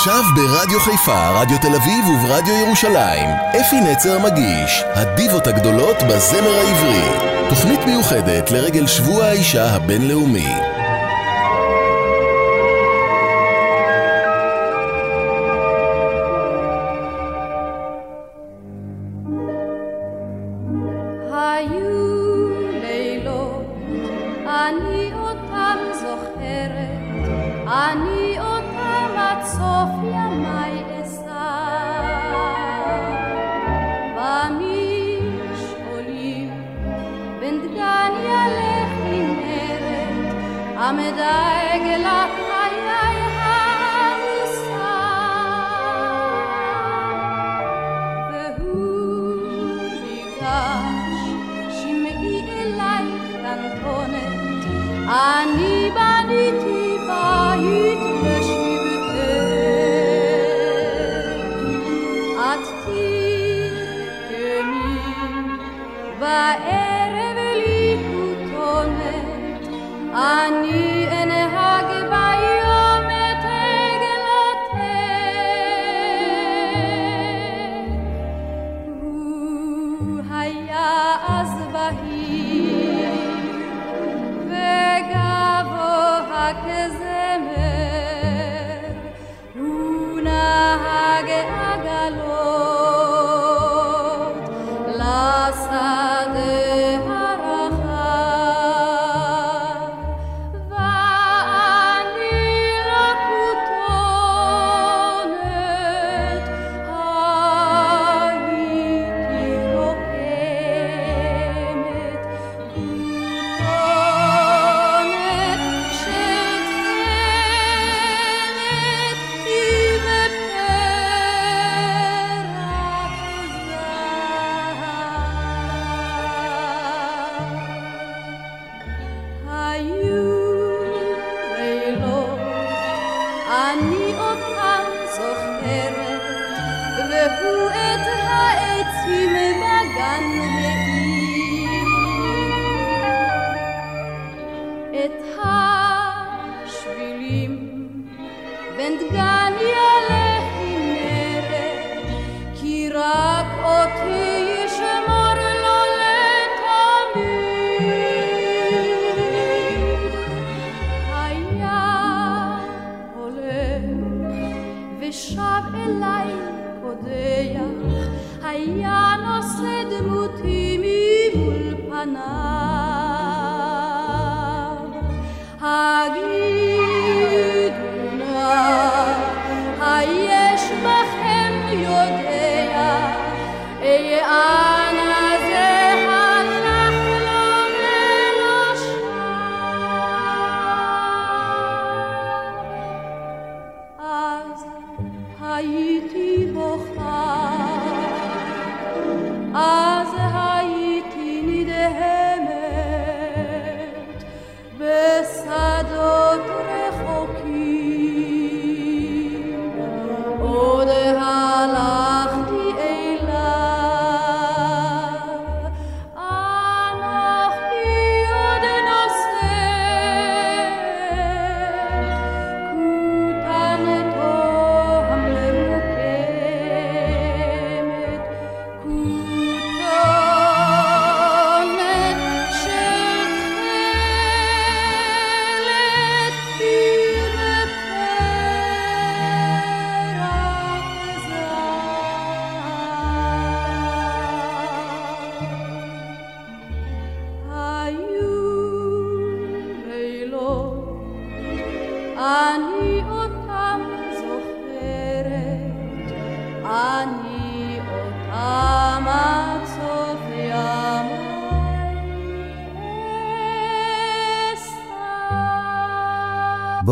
עכשיו ברדיו חיפה, רדיו תל אביב וברדיו ירושלים, אפי נצר מגיש, הדיבות הגדולות בזמר העברי. תוכנית מיוחדת לרגל שבוע האישה הבינלאומי.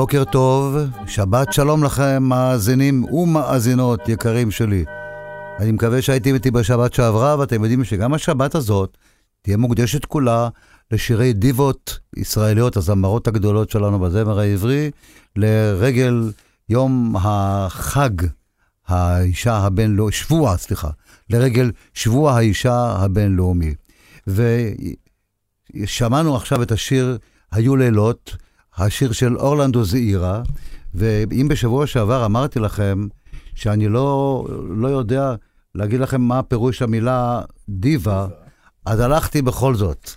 בוקר טוב, שבת שלום לכם, מאזינים ומאזינות יקרים שלי. אני מקווה שהייתם איתי בשבת שעברה, ואתם יודעים שגם השבת הזאת תהיה מוקדשת כולה לשירי דיבות ישראליות, הזמרות הגדולות שלנו בזמר העברי, לרגל יום החג, האישה הבינלאומי, שבוע, סליחה, לרגל שבוע האישה הבינלאומי. ושמענו עכשיו את השיר "היו לילות", השיר של אורלנדו זעירה, ואם בשבוע שעבר אמרתי לכם שאני לא, לא יודע להגיד לכם מה פירוש המילה דיבה, אז הלכתי בכל זאת.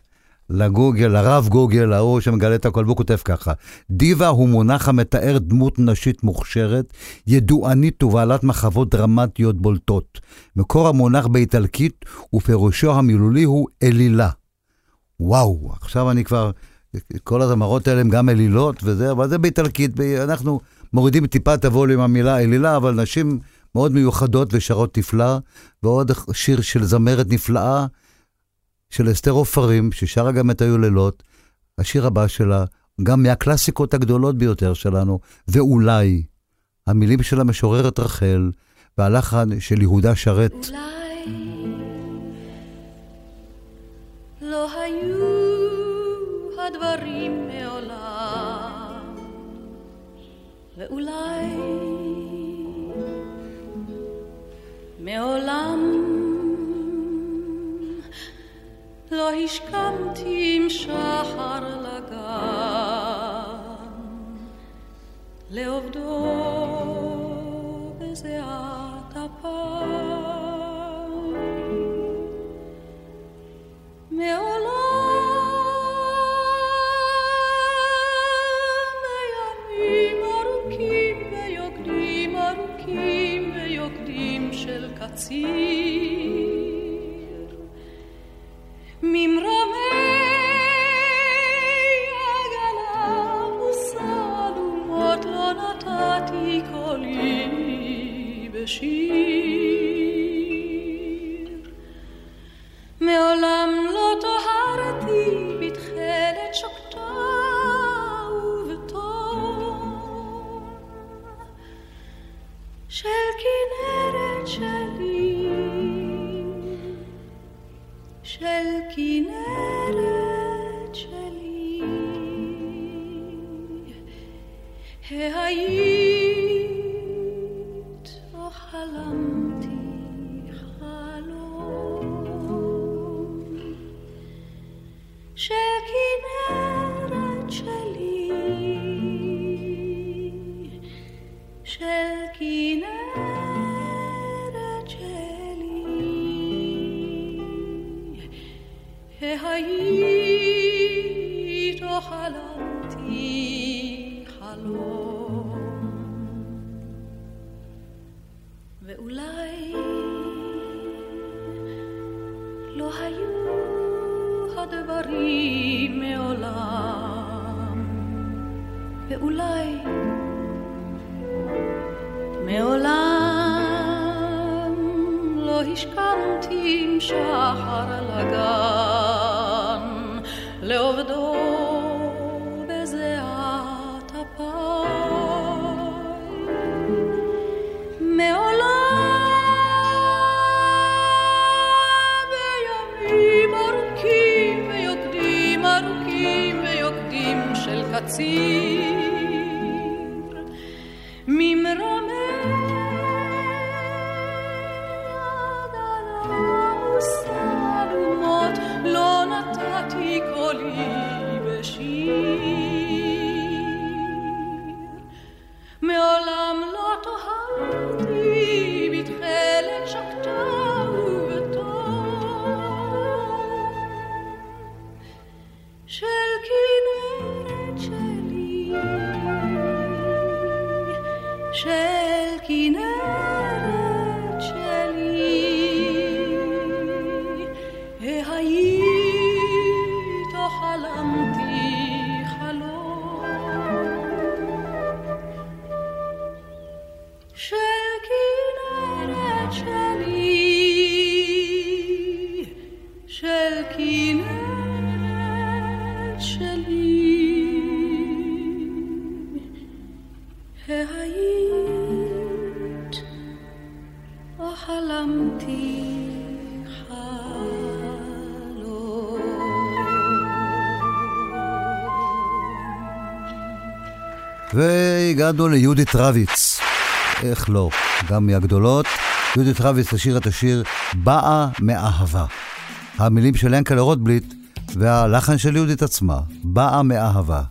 לגוגל, לרב גוגל, ההוא שמגלה את הכל, והוא כותב ככה: דיבה הוא מונח המתאר דמות נשית מוכשרת, ידוענית ובעלת מחוות דרמטיות בולטות. מקור המונח באיטלקית ופירושו המילולי הוא אלילה. וואו, עכשיו אני כבר, כל הזמרות האלה הן גם אלילות וזה, אבל זה באיטלקית, אנחנו מורידים טיפה את הווליום המילה אלילה, אבל נשים מאוד מיוחדות ושרות נפלא, ועוד שיר של זמרת נפלאה, של אסתר עופרים, ששרה גם את היו לילות, השיר הבא שלה, גם מהקלאסיקות הגדולות ביותר שלנו, ואולי, המילים של המשוררת רחל, והלחן של יהודה שרת. אולי לא היו ואולי מעולם לא השכמתי עם שחר לגן, לעובדו בזיעת אפיים. מעולם לא השכמתי עם שחר לגן לעובדו בזיעת אפיים. מעולם בימים ארוכים ויוקדים ארוכים ויוקדים של קציר והגענו ליהודית רביץ. איך לא, גם מהגדולות. יהודית רביץ תשאיר את השיר "באה מאהבה". המילים של ינקלה רוטבליט והלחן של יהודית עצמה, "באה מאהבה".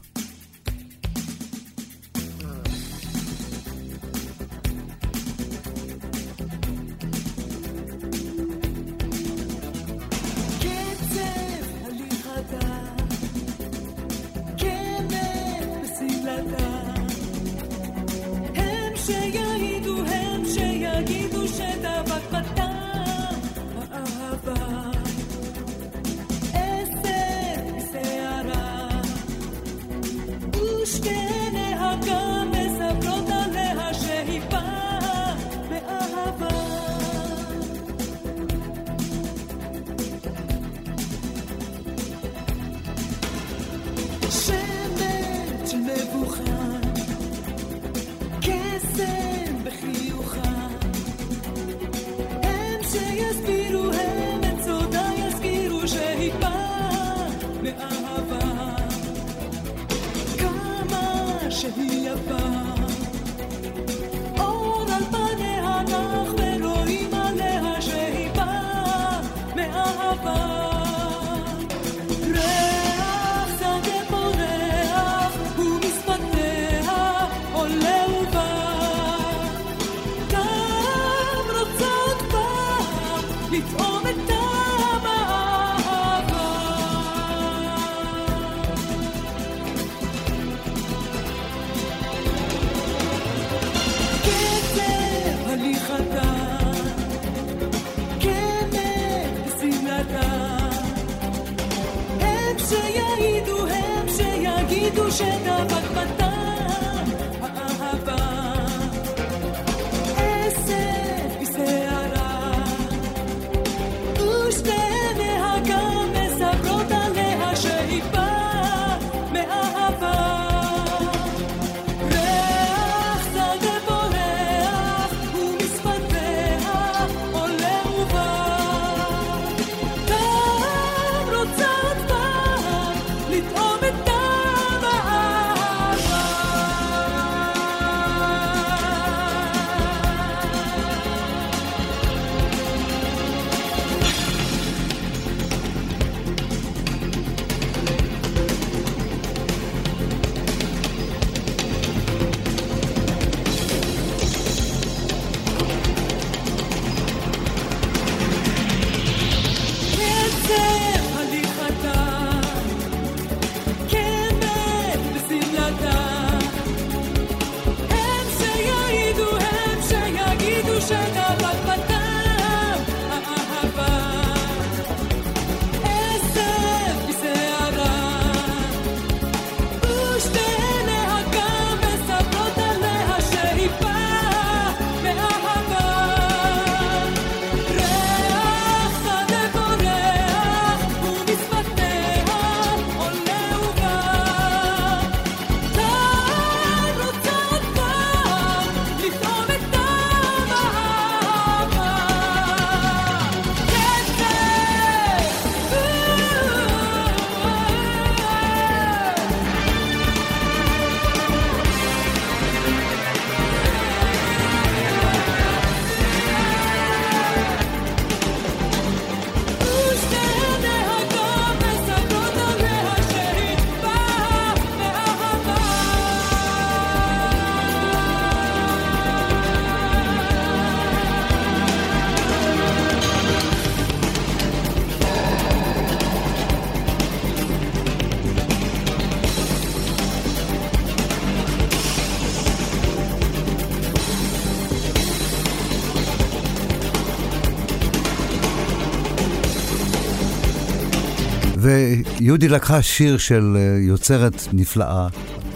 ויהודי לקחה שיר של אה, יוצרת נפלאה,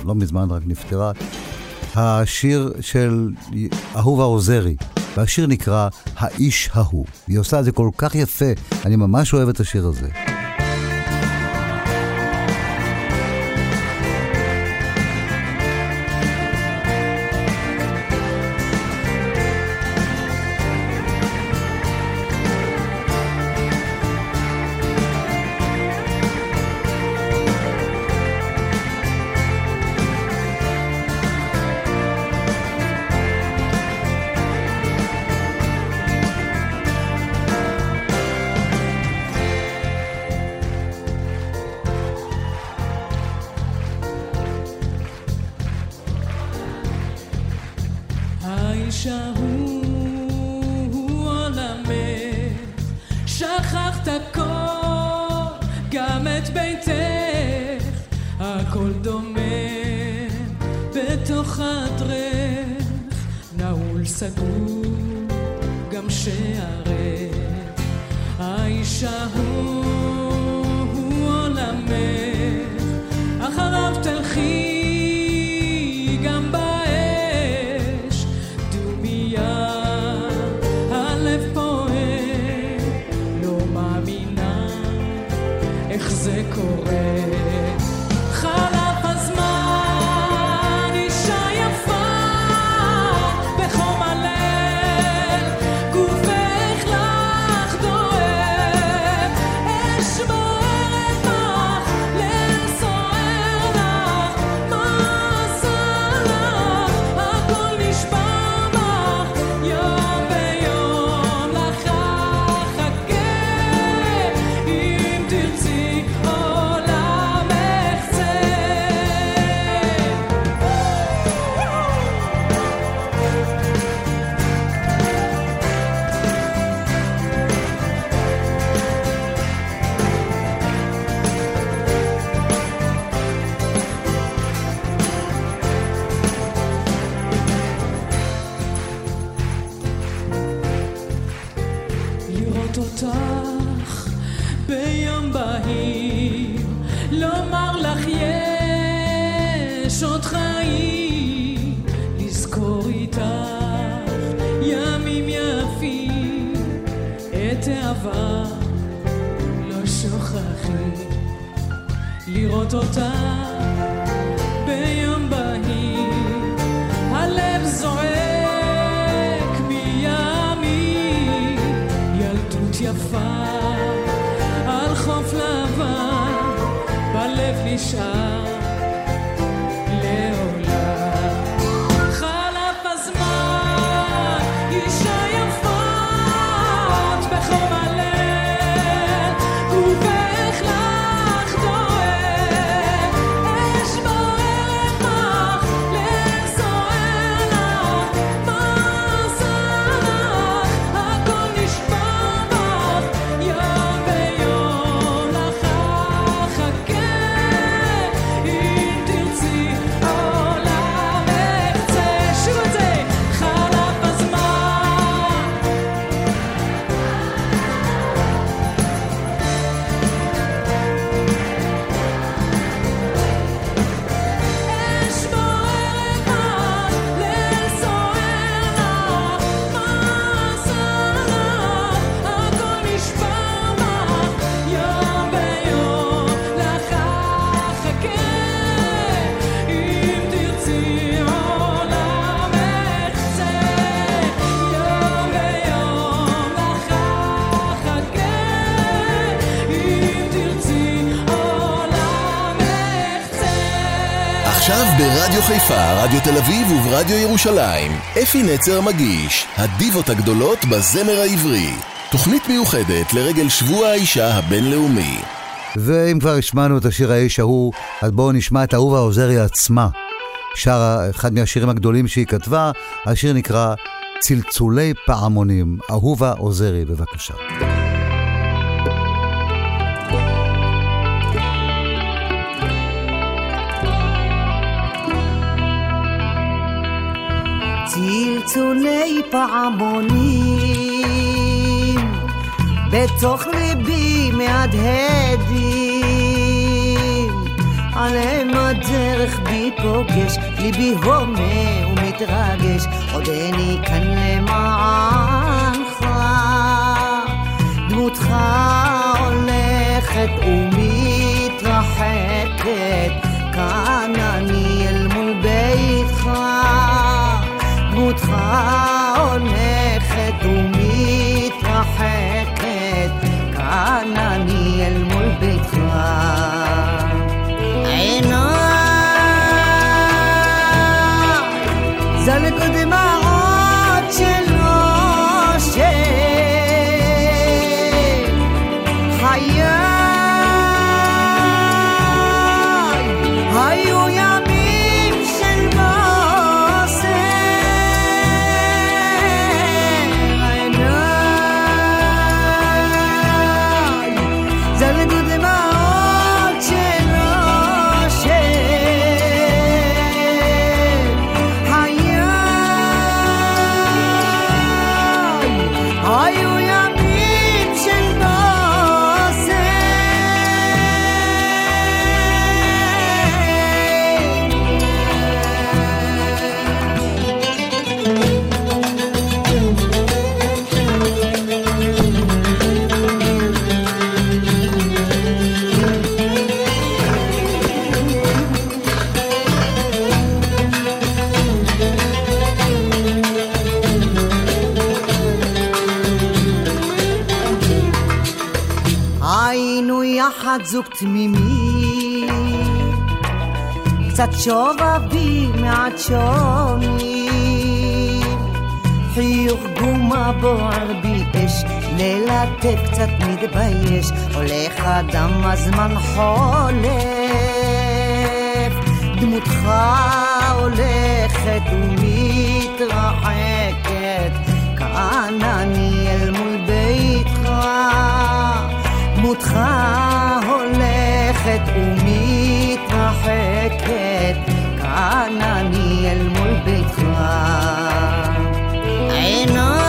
לא מזמן רק נפטרה, השיר של אהובה עוזרי, והשיר נקרא האיש ההוא. היא עושה את זה כל כך יפה, אני ממש אוהב את השיר הזה. חיפה, רדיו תל אביב וברדיו ירושלים, אפי נצר מגיש, הדיבות הגדולות בזמר העברי. תוכנית מיוחדת לרגל שבוע האישה הבינלאומי. ואם כבר השמענו את השיר האיש ההוא, אז בואו נשמע את אהובה עוזרי עצמה. שרה אחד מהשירים הגדולים שהיא כתבה, השיר נקרא צלצולי פעמונים. אהובה עוזרי, בבקשה. פעמונים. בתוך ליבי מהדהדים. עליהם הדרך בי פוגש ליבי הומה ומתרגש. עודני כאן למענך. דמותך הולכת ומתרחקת. כאן אני אל מול ביתך. דמותך הולכת ומתרחקת כאן אני אל מול ביתך. עיניי יחד זוג תמימי, קצת שובבי מעט שונים, חיוך גומה בוער בי אש, ללטף קצת מתבייש, הולך אדם הזמן חולף, דמותך הולכת ומתרחקת, כאן אני אל מול ביתך. דמותך הולכת ומתרחקת, כאן אני אל מול ביתך. עיניי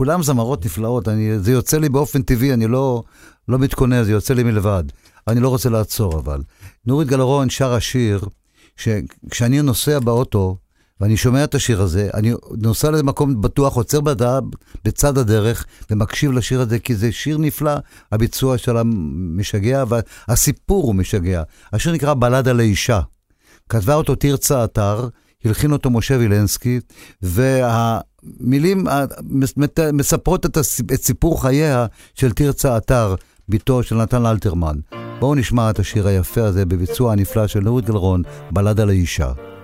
כולם זמרות נפלאות, אני, זה יוצא לי באופן טבעי, אני לא, לא מתכונן, זה יוצא לי מלבד. אני לא רוצה לעצור אבל. נורית גלרון שרה שיר, שכשאני נוסע באוטו, ואני שומע את השיר הזה, אני נוסע למקום בטוח, עוצר בדעה, בצד הדרך, ומקשיב לשיר הזה, כי זה שיר נפלא, הביצוע שלה משגע, והסיפור הוא משגע. השיר נקרא בלדה לאישה. כתבה אותו תרצה אתר, הלחין אותו משה וילנסקי, והמילים מספרות את, סיפור חייה של תרצה אתר, בתו של נתן אלתרמן. בואו נשמע את השיר היפה הזה בביצוע הנפלא של נורית גלרון, בלדה לאישה. אפילו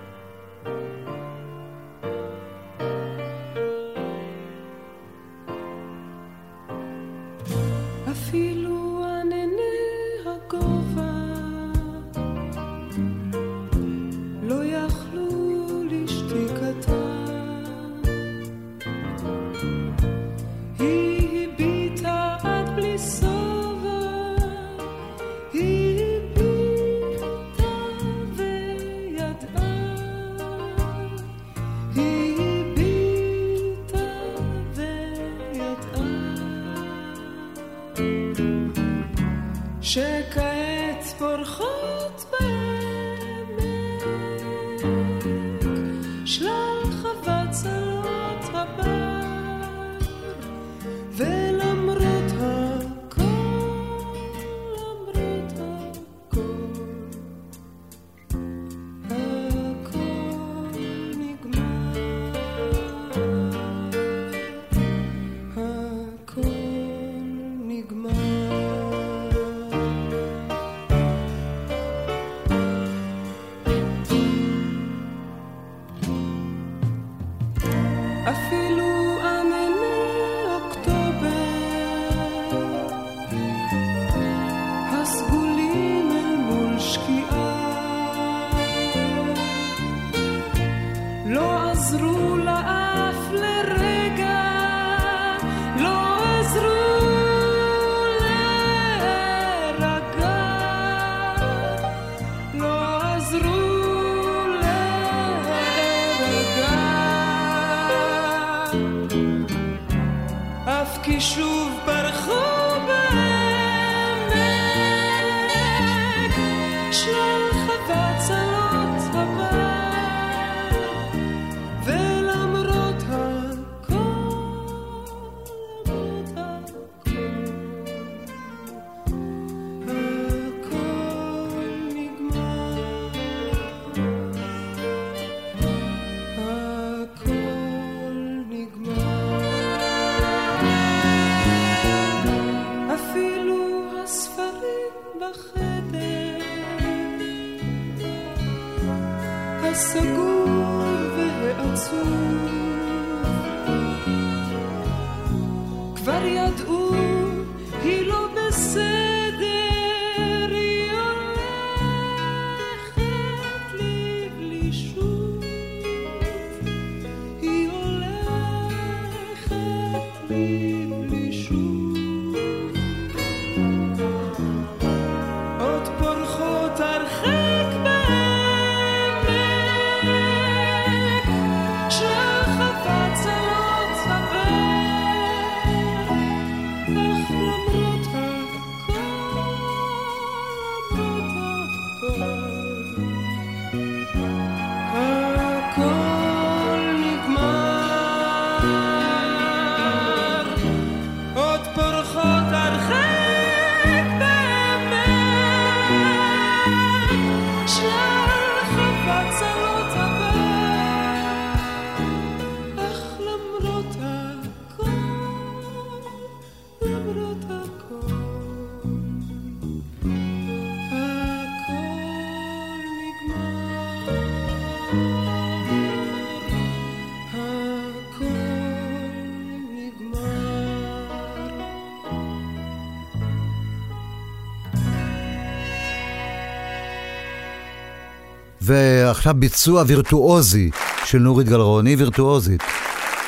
ועכשיו ביצוע וירטואוזי של נורית גלרון, היא וירטואוזית.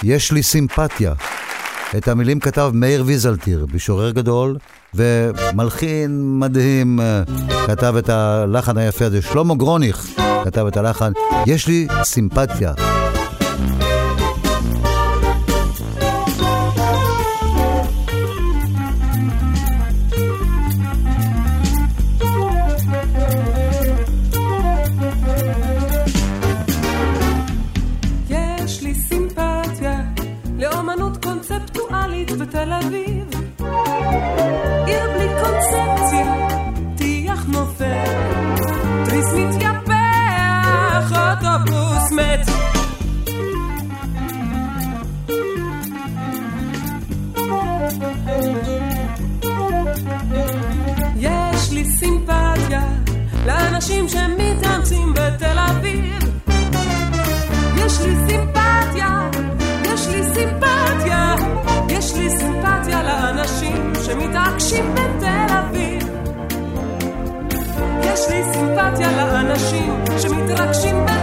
יש לי סימפתיה. את המילים כתב מאיר ויזלטיר, משורר גדול ומלחין מדהים. אה, כתב את הלחן היפה הזה, שלמה גרוניך כתב את הלחן, יש לי סימפתיה. אנשים שמתרגשים ב...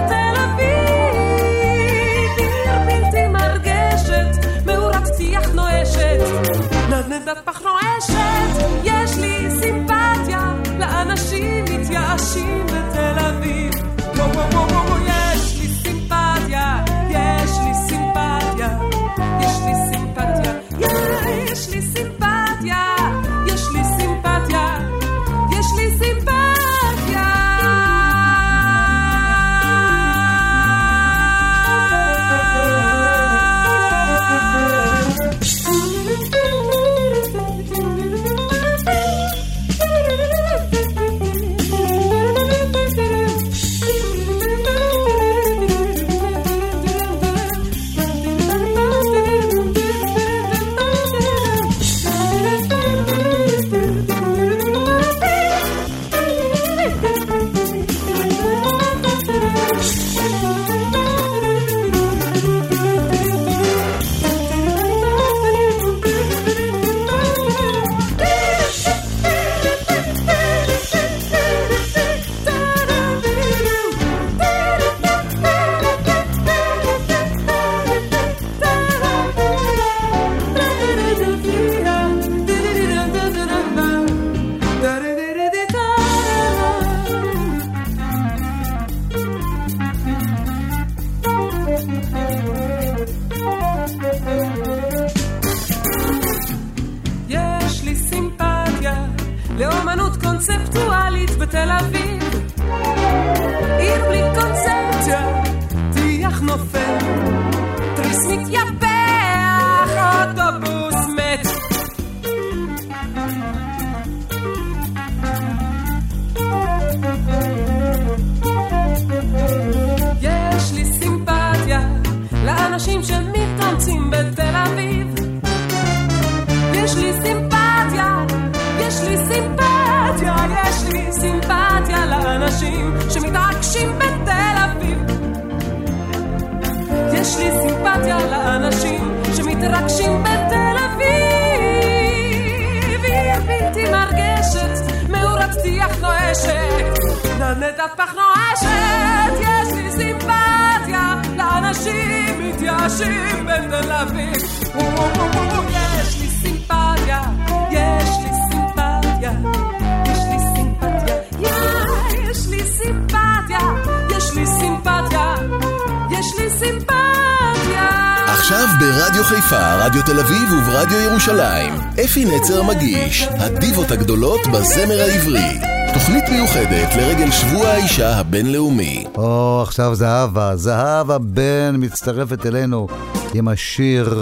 עכשיו ברדיו חיפה, רדיו תל אביב וברדיו ירושלים. אפי נצר מגיש, הדיבות הגדולות בזמר העברי. תוכנית מיוחדת לרגל שבוע האישה הבינלאומי. או, oh, עכשיו זהבה. זהבה בן מצטרפת אלינו עם השיר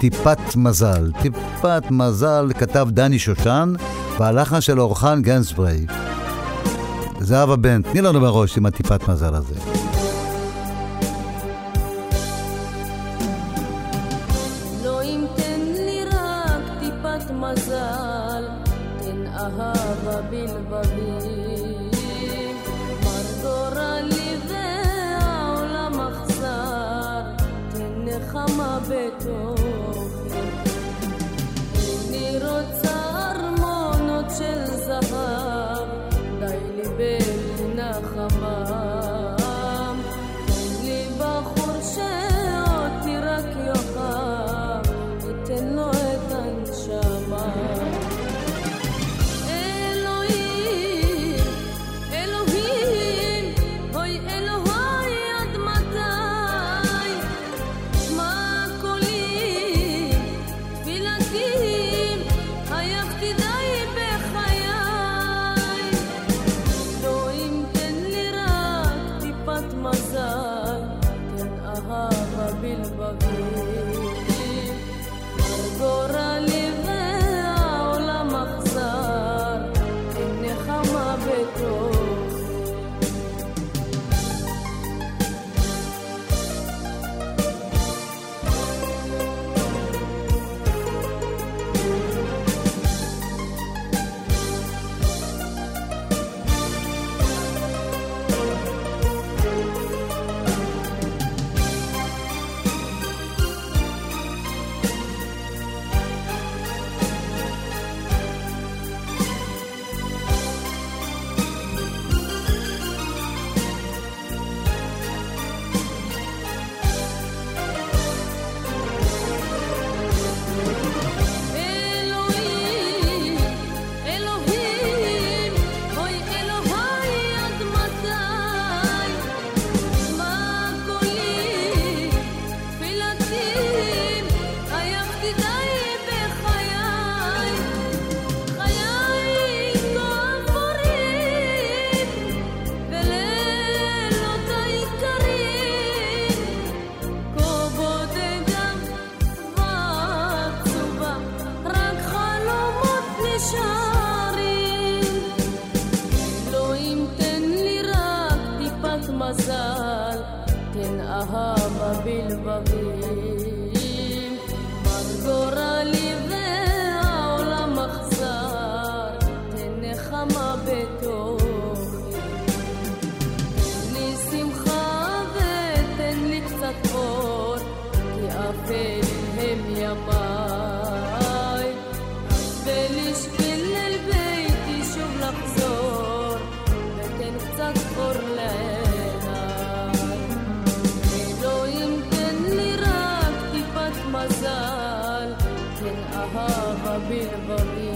טיפת מזל. טיפת מזל כתב דני שושן, והלחן של אורחן גנסברי. זהבה בן, תני לנו בראש עם הטיפת מזל הזה.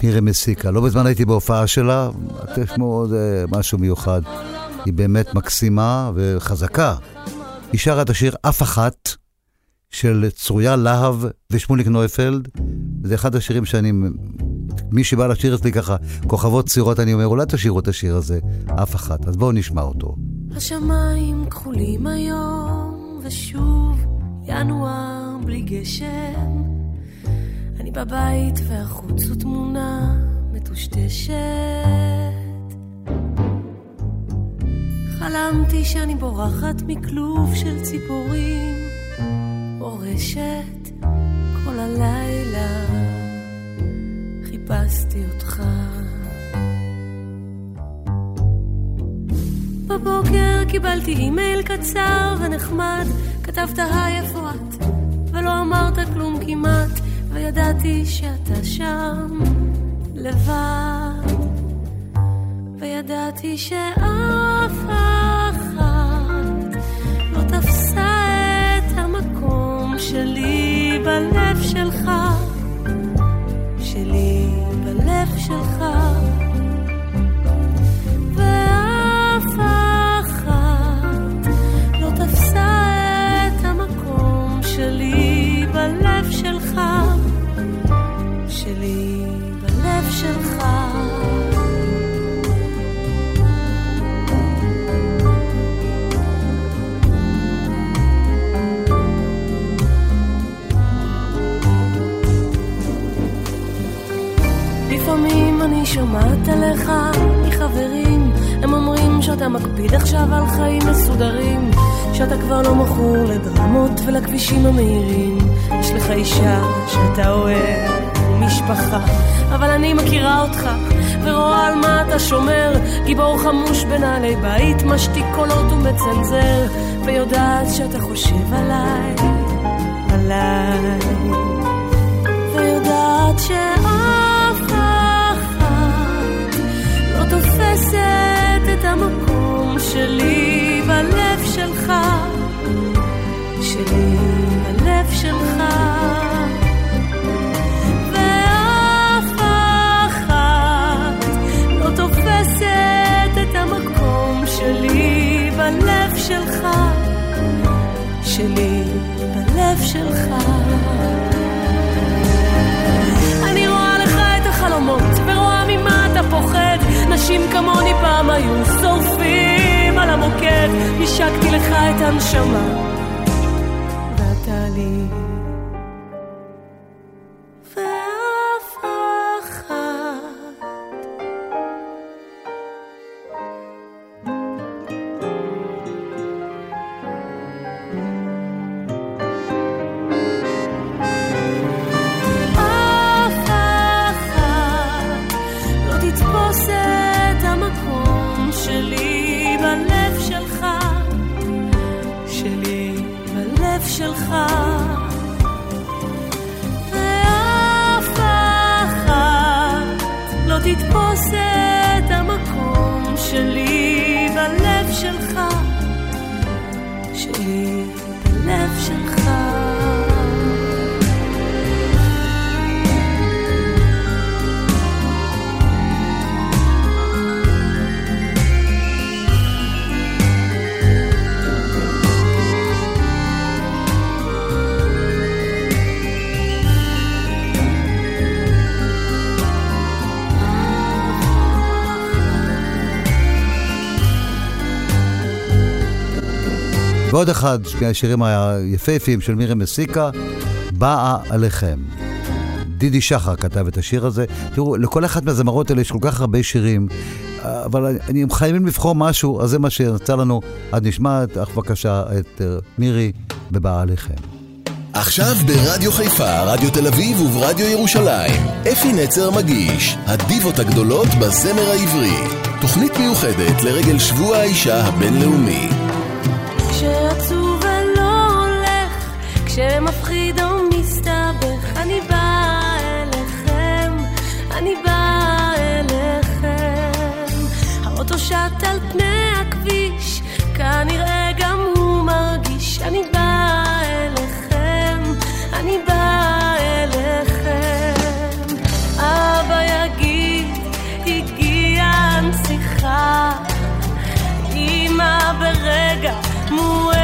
מירי מסיקה. לא מזמן הייתי בהופעה שלה, תשמעו עוד משהו מיוחד. היא באמת מקסימה וחזקה. היא שרה את השיר אף אחת של צרויה להב ושמוליק נויפלד. זה אחד השירים שאני, מי שבא לשיר אצלי ככה, כוכבות צעירות, אני אומר, אולי תשאירו את השיר הזה, אף אחת. אז בואו נשמע אותו. השמיים כחולים היום, ושוב ינואר בלי גשם. אני בבית והחוץ הוא תמונה מטושטשת. חלמתי שאני בורחת מכלוב של ציפורים, אורשת כל הלילה, חיפשתי אותך. בבוקר קיבלתי אימייל קצר ונחמד, כתבת היי איפה את, ולא אמרת כלום כמעט, וידעתי שאתה שם, לבד, וידעתי שאף אחת לא תפסה את המקום שלי בלב שלך, אותך ורואה על מה אתה שומר, גיבור חמוש בנעלי בית, משתיק קולות ומצנזר, ויודעת שאתה חושב עליי, עליי. ויודעת שאף אחת לא תופסת את המקום שלי בלב שלך, שלי בלב שלך. שלי בלב שלך. אני רואה לך את החלומות, ורואה ממה אתה פוחד. נשים כמוני פעם היו שורפים על המוקד, השקתי לך את הנשמה, ואתה לי. ועוד אחד מהשירים היפהפיים של מירי מסיקה, באה עליכם. דידי שחר כתב את השיר הזה. תראו, לכל אחת מהזמרות האלה יש כל כך הרבה שירים. אבל אני- הם חייבים לבחור משהו, אז זה מה שיצא לנו. אז נשמע אך בבקשה את אה, מירי בבאה עליכם. עכשיו ברדיו חיפה, רדיו תל אביב וברדיו ירושלים, אפי נצר מגיש, הדיבות הגדולות בזמר העברי. תוכנית מיוחדת לרגל שבוע האישה הבינלאומי. כשמפחיד או מסתבך, אני באה אליכם, אני באה אליכם. האוטו שט על פני הכביש, כנראה גם הוא מרגיש, אני באה אליכם, אני באה אליכם. אבא יגיד, הגיעה הנסיכה. אמא ברגע מוארת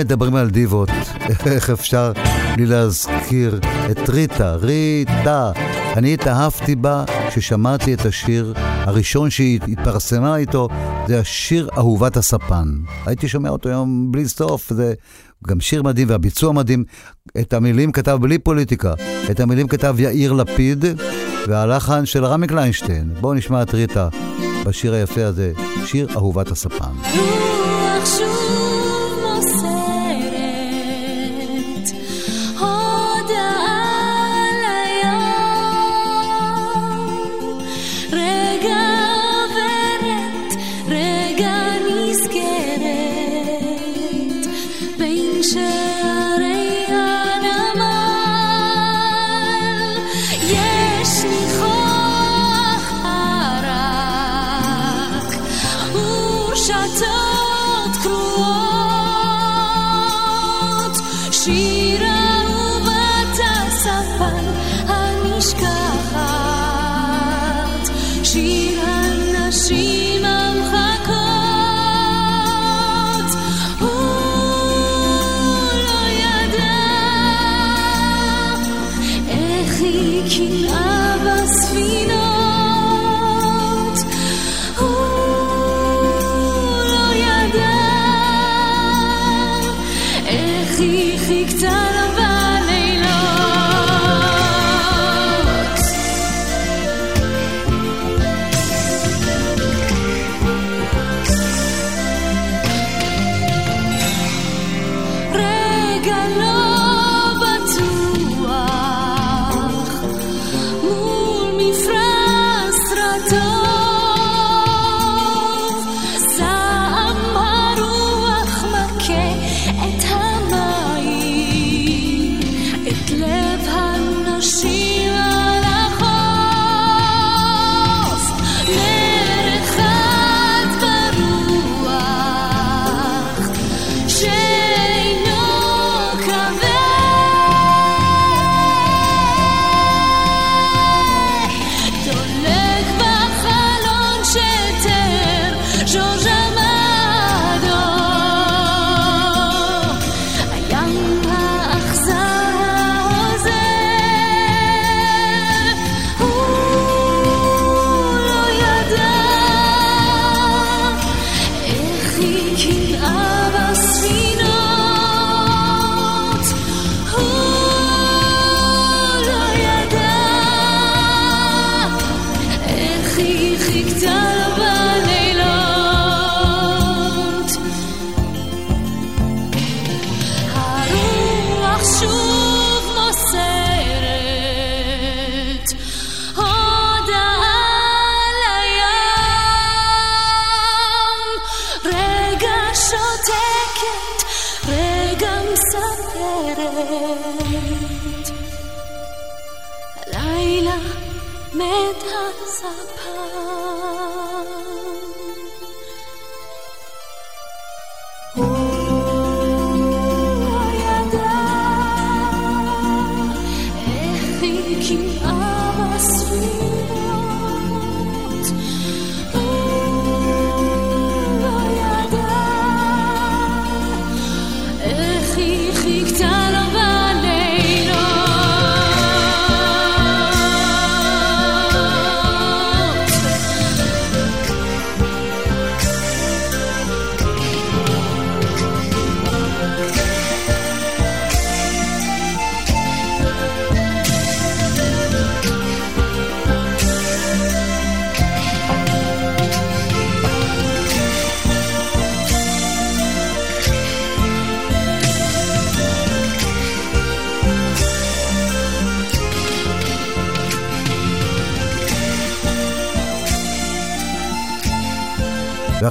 מדברים על דיבות, איך אפשר בלי להזכיר את ריטה, ריטה. אני התאהבתי בה כששמעתי את השיר הראשון שהיא התפרסמה איתו, זה השיר אהובת הספן. הייתי שומע אותו היום בלי סוף, זה גם שיר מדהים והביצוע מדהים. את המילים כתב בלי פוליטיקה, את המילים כתב יאיר לפיד, והלחן של רמי קליינשטיין. בואו נשמע את ריטה בשיר היפה הזה, שיר אהובת הספן.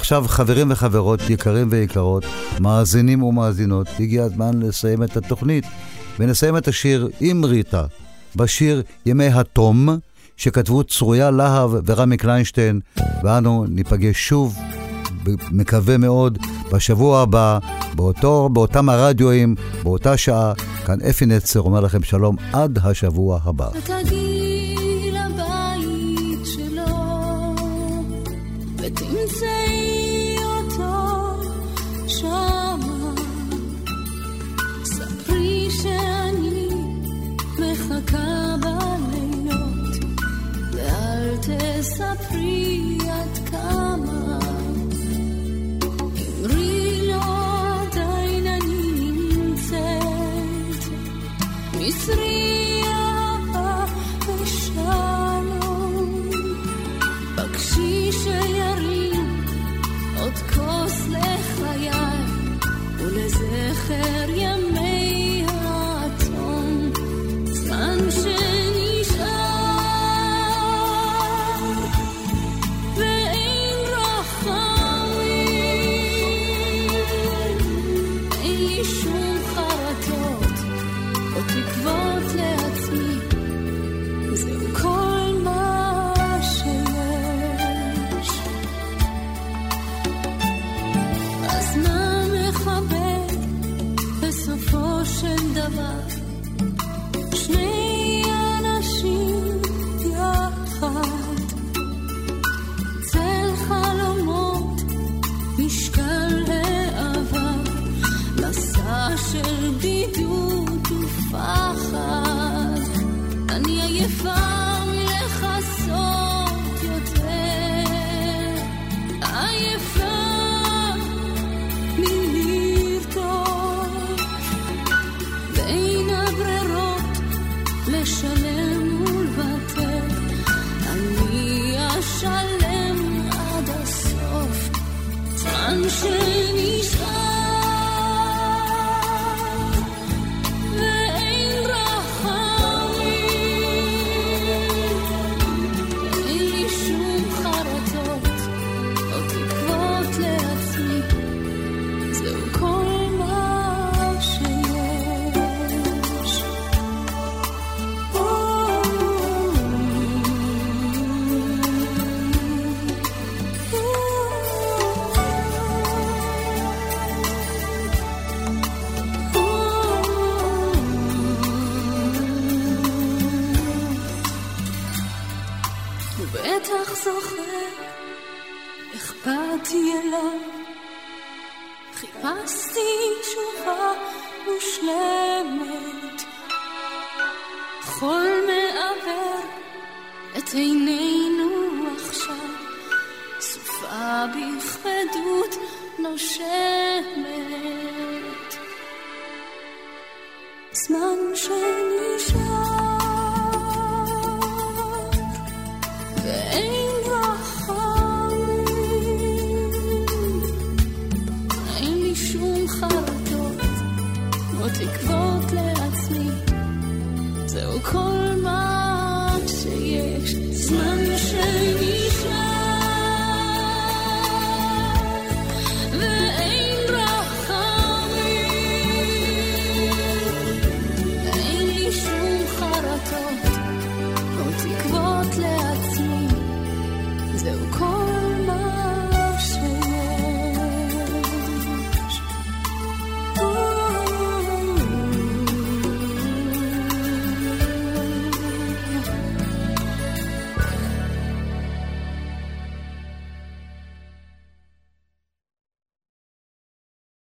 עכשיו, חברים וחברות, יקרים ויקרות, מאזינים ומאזינות, הגיע הזמן לסיים את התוכנית ונסיים את השיר עם ריטה, בשיר ימי התום, שכתבו צרויה להב ורמי קליינשטיין, ואנו ניפגש שוב, מקווה מאוד, בשבוע הבא, באותו, באותם הרדיואים, באותה שעה. כאן אפי נצר אומר לכם שלום עד השבוע הבא.